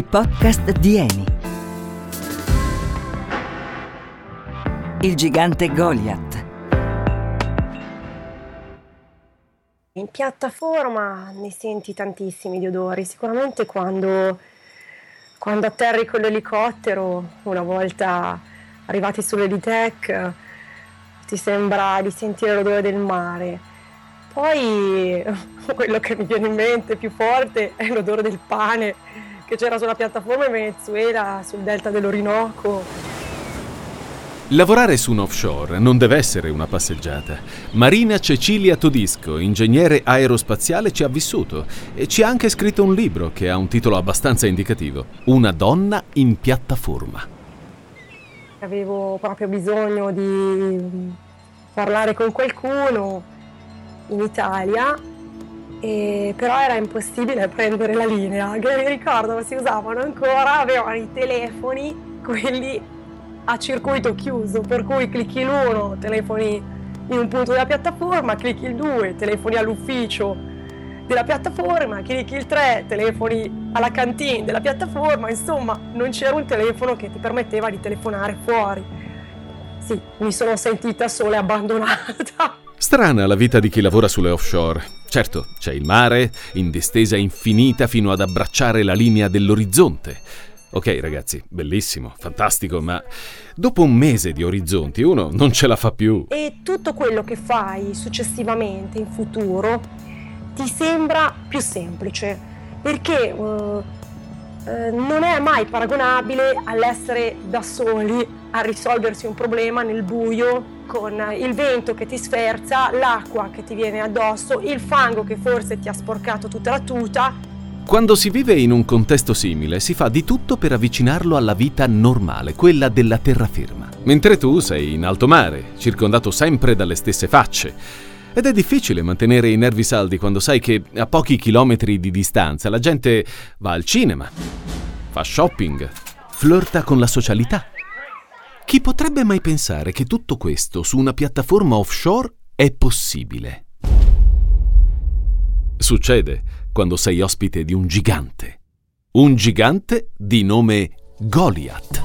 I podcast di Eni. Il gigante Goliath. In piattaforma ne senti tantissimi di odori, sicuramente quando, quando atterri con l'elicottero, una volta arrivati sull'Elitec, ti sembra di sentire l'odore del mare. Poi quello che mi viene in mente più forte è l'odore del pane che c'era sulla piattaforma in Venezuela, sul delta dell'Orinoco. Lavorare su un offshore non deve essere una passeggiata. Marina Cecilia Todisco, ingegnere aerospaziale, ci ha vissuto e ci ha anche scritto un libro che ha un titolo abbastanza indicativo, Una donna in piattaforma. Avevo proprio bisogno di parlare con qualcuno in Italia e però era impossibile prendere la linea, che mi ricordo si usavano ancora, avevano i telefoni, quelli a circuito chiuso, per cui clicchi l'uno, telefoni in un punto della piattaforma, clicchi il 2, telefoni all'ufficio della piattaforma, clicchi il 3, telefoni alla cantina della piattaforma, insomma non c'era un telefono che ti permetteva di telefonare fuori. Sì, mi sono sentita sola e abbandonata. Strana la vita di chi lavora sulle offshore. Certo, c'è il mare, in distesa infinita fino ad abbracciare la linea dell'orizzonte. Ok ragazzi, bellissimo, fantastico, ma dopo un mese di orizzonti uno non ce la fa più. E tutto quello che fai successivamente in futuro ti sembra più semplice, perché uh, uh, non è mai paragonabile all'essere da soli a risolversi un problema nel buio con il vento che ti sferza, l'acqua che ti viene addosso, il fango che forse ti ha sporcato tutta la tuta. Quando si vive in un contesto simile si fa di tutto per avvicinarlo alla vita normale, quella della terraferma. Mentre tu sei in alto mare, circondato sempre dalle stesse facce. Ed è difficile mantenere i nervi saldi quando sai che a pochi chilometri di distanza la gente va al cinema, fa shopping, flirta con la socialità. Chi potrebbe mai pensare che tutto questo su una piattaforma offshore è possibile? Succede quando sei ospite di un gigante. Un gigante di nome Goliath.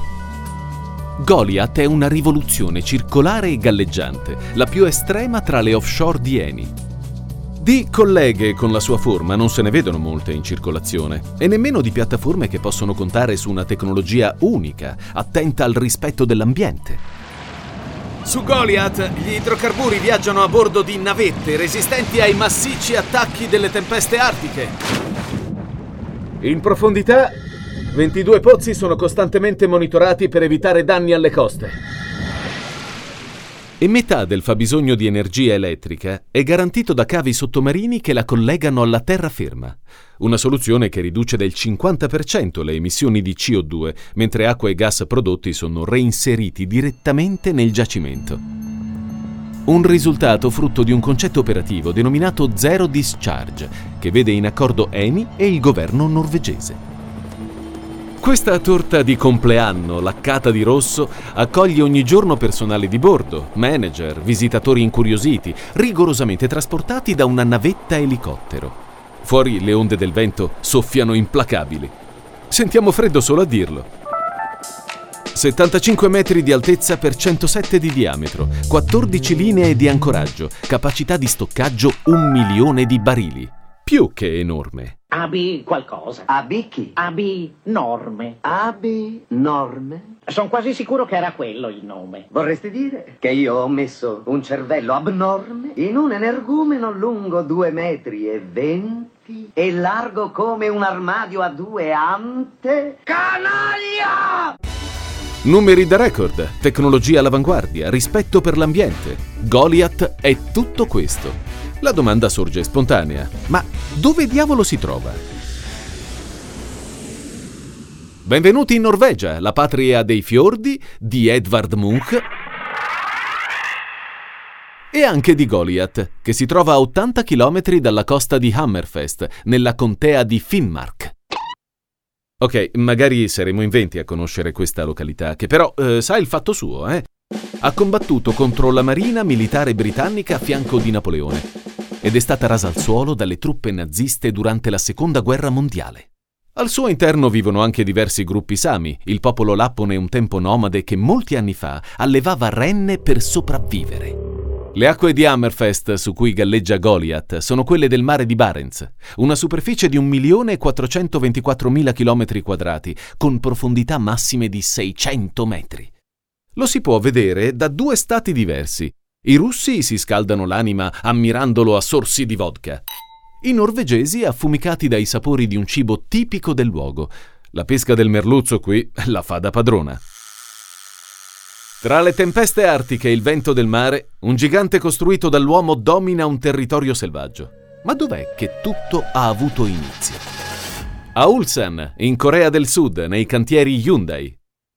Goliath è una rivoluzione circolare e galleggiante, la più estrema tra le offshore di Eni. Di colleghe con la sua forma non se ne vedono molte in circolazione e nemmeno di piattaforme che possono contare su una tecnologia unica, attenta al rispetto dell'ambiente. Su Goliath gli idrocarburi viaggiano a bordo di navette resistenti ai massicci attacchi delle tempeste artiche. In profondità, 22 pozzi sono costantemente monitorati per evitare danni alle coste e metà del fabbisogno di energia elettrica è garantito da cavi sottomarini che la collegano alla terraferma. Una soluzione che riduce del 50% le emissioni di CO2, mentre acqua e gas prodotti sono reinseriti direttamente nel giacimento. Un risultato frutto di un concetto operativo denominato Zero Discharge, che vede in accordo Eni e il governo norvegese. Questa torta di compleanno laccata di rosso accoglie ogni giorno personale di bordo, manager, visitatori incuriositi, rigorosamente trasportati da una navetta elicottero. Fuori le onde del vento soffiano implacabili. Sentiamo freddo solo a dirlo. 75 metri di altezza per 107 di diametro, 14 linee di ancoraggio, capacità di stoccaggio un milione di barili. Più che enorme. AB qualcosa. AB chi? AB norme. AB norme? Sono quasi sicuro che era quello il nome. Vorresti dire che io ho messo un cervello abnorme in un energumeno lungo due metri e venti e largo come un armadio a due ante? Canaglia! Numeri da record, tecnologia all'avanguardia, rispetto per l'ambiente. Goliath è tutto questo. La domanda sorge spontanea. Ma dove diavolo si trova? Benvenuti in Norvegia, la patria dei fiordi, di Edvard Munch e anche di Goliath, che si trova a 80 km dalla costa di Hammerfest, nella contea di Finnmark. Ok, magari saremo in 20 a conoscere questa località, che però eh, sa il fatto suo, eh? Ha combattuto contro la marina militare britannica a fianco di Napoleone ed è stata rasa al suolo dalle truppe naziste durante la Seconda Guerra Mondiale. Al suo interno vivono anche diversi gruppi sami, il popolo lappone un tempo nomade che molti anni fa allevava renne per sopravvivere. Le acque di Hammerfest su cui galleggia Goliath sono quelle del mare di Barents, una superficie di 1.424.000 km quadrati, con profondità massime di 600 metri. Lo si può vedere da due stati diversi. I russi si scaldano l'anima ammirandolo a sorsi di vodka i norvegesi affumicati dai sapori di un cibo tipico del luogo. La pesca del merluzzo qui la fa da padrona. Tra le tempeste artiche e il vento del mare, un gigante costruito dall'uomo domina un territorio selvaggio. Ma dov'è che tutto ha avuto inizio? A Ulsan, in Corea del Sud, nei cantieri Hyundai.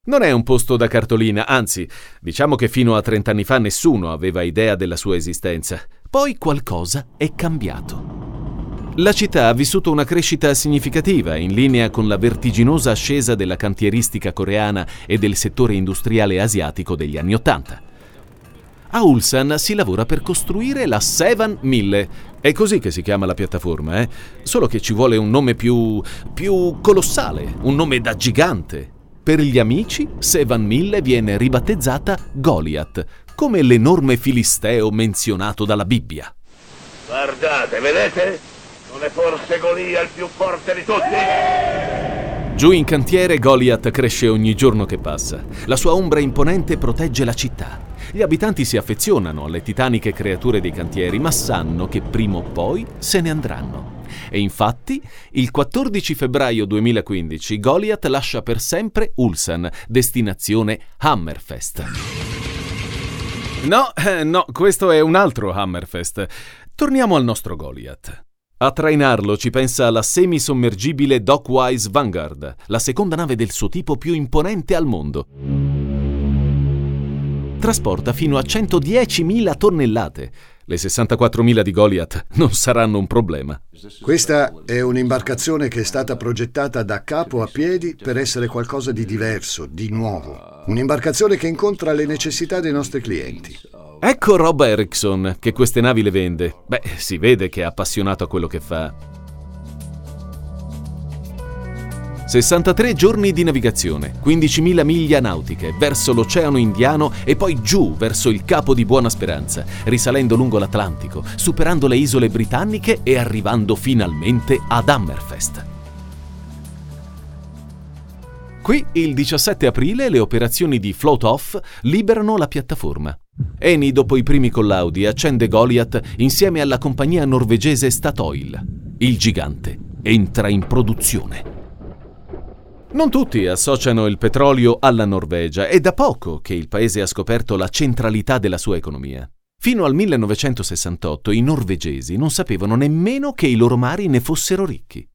Non è un posto da cartolina, anzi, diciamo che fino a 30 anni fa nessuno aveva idea della sua esistenza. Poi qualcosa è cambiato. La città ha vissuto una crescita significativa in linea con la vertiginosa ascesa della cantieristica coreana e del settore industriale asiatico degli anni Ottanta. A Ulsan si lavora per costruire la Sevan 1000. È così che si chiama la piattaforma, eh? Solo che ci vuole un nome più. più colossale, un nome da gigante. Per gli amici, Sevan 1000 viene ribattezzata Goliath, come l'enorme filisteo menzionato dalla Bibbia. Guardate, vedete? Non è forse Golia il più forte di tutti? Giù in cantiere Goliath cresce ogni giorno che passa. La sua ombra imponente protegge la città. Gli abitanti si affezionano alle titaniche creature dei cantieri, ma sanno che prima o poi se ne andranno. E infatti, il 14 febbraio 2015 Goliath lascia per sempre Ulsan, destinazione Hammerfest. No, eh, no, questo è un altro Hammerfest. Torniamo al nostro Goliath. A trainarlo ci pensa la semisommergibile Dockwise Vanguard, la seconda nave del suo tipo più imponente al mondo. Trasporta fino a 110.000 tonnellate. Le 64.000 di Goliath non saranno un problema. Questa è un'imbarcazione che è stata progettata da capo a piedi per essere qualcosa di diverso, di nuovo. Un'imbarcazione che incontra le necessità dei nostri clienti. Ecco Rob Erickson che queste navi le vende. Beh, si vede che è appassionato a quello che fa. 63 giorni di navigazione, 15.000 miglia nautiche verso l'Oceano Indiano e poi giù verso il Capo di Buona Speranza, risalendo lungo l'Atlantico, superando le isole britanniche e arrivando finalmente ad Hammerfest. Qui, il 17 aprile, le operazioni di float off liberano la piattaforma. Eni, dopo i primi collaudi, accende Goliath insieme alla compagnia norvegese Statoil. Il gigante entra in produzione. Non tutti associano il petrolio alla Norvegia, è da poco che il paese ha scoperto la centralità della sua economia. Fino al 1968 i norvegesi non sapevano nemmeno che i loro mari ne fossero ricchi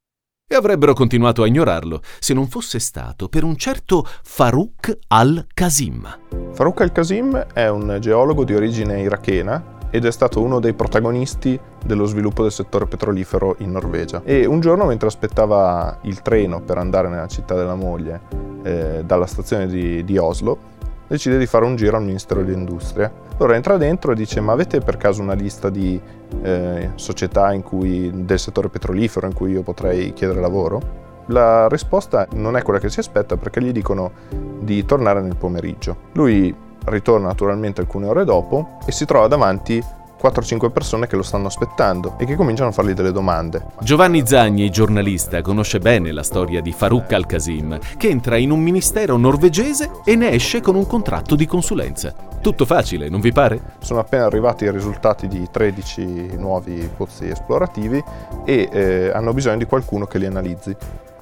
e avrebbero continuato a ignorarlo se non fosse stato per un certo Farouk al-Qasim. Farouk al-Qasim è un geologo di origine irachena ed è stato uno dei protagonisti dello sviluppo del settore petrolifero in Norvegia. E un giorno, mentre aspettava il treno per andare nella città della moglie eh, dalla stazione di, di Oslo, decide di fare un giro al Ministero dell'Industria. Allora entra dentro e dice ma avete per caso una lista di eh, società cui, del settore petrolifero in cui io potrei chiedere lavoro? La risposta non è quella che si aspetta perché gli dicono di tornare nel pomeriggio. Lui ritorna naturalmente alcune ore dopo e si trova davanti 4-5 persone che lo stanno aspettando e che cominciano a fargli delle domande. Giovanni Zagni, giornalista, conosce bene la storia di Farouk al-Qasim, che entra in un ministero norvegese e ne esce con un contratto di consulenza. Tutto facile, non vi pare? Sono appena arrivati i risultati di 13 nuovi pozzi esplorativi e eh, hanno bisogno di qualcuno che li analizzi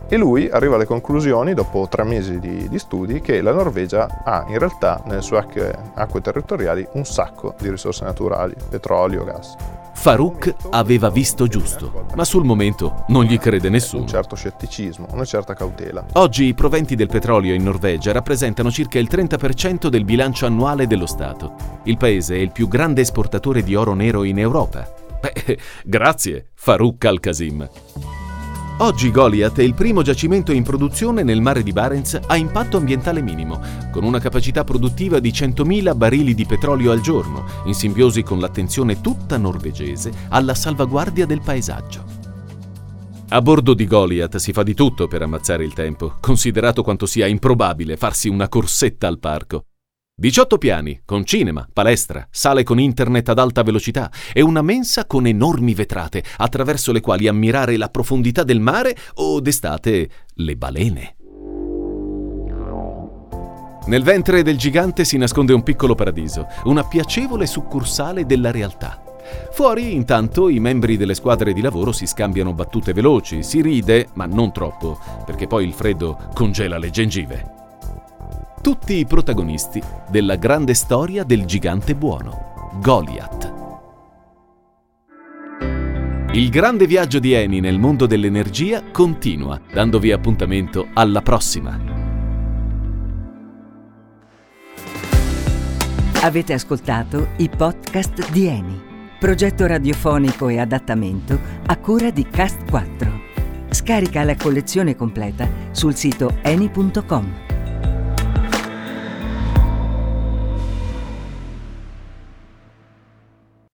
e lui arriva alle conclusioni, dopo tre mesi di, di, studi, che la Norvegia ha in realtà nelle sue acque, acque territoriali un sacco di risorse naturali, petrolio, gas. Farouk aveva visto giusto, ma sul momento non gli crede nessuno. Un certo scetticismo, una certa cautela. Oggi i proventi del petrolio in Norvegia rappresentano circa il 30% del bilancio annuale dello Stato. Il paese è il più grande esportatore di oro nero in Europa. Beh, grazie, Farouk al-Qasim. Oggi Goliath è il primo giacimento in produzione nel mare di Barents a impatto ambientale minimo, con una capacità produttiva di 100.000 barili di petrolio al giorno, in simbiosi con l'attenzione tutta norvegese alla salvaguardia del paesaggio. A bordo di Goliath si fa di tutto per ammazzare il tempo, considerato quanto sia improbabile farsi una corsetta al parco. 18 piani, con cinema, palestra, sale con internet ad alta velocità e una mensa con enormi vetrate, attraverso le quali ammirare la profondità del mare o, d'estate, le balene. Nel ventre del gigante si nasconde un piccolo paradiso, una piacevole succursale della realtà. Fuori, intanto, i membri delle squadre di lavoro si scambiano battute veloci, si ride, ma non troppo, perché poi il freddo congela le gengive. Tutti i protagonisti della grande storia del gigante buono, Goliath. Il grande viaggio di Eni nel mondo dell'energia continua, dandovi appuntamento alla prossima. Avete ascoltato i podcast di Eni progetto radiofonico e adattamento a cura di Cast 4. Scarica la collezione completa sul sito eni.com.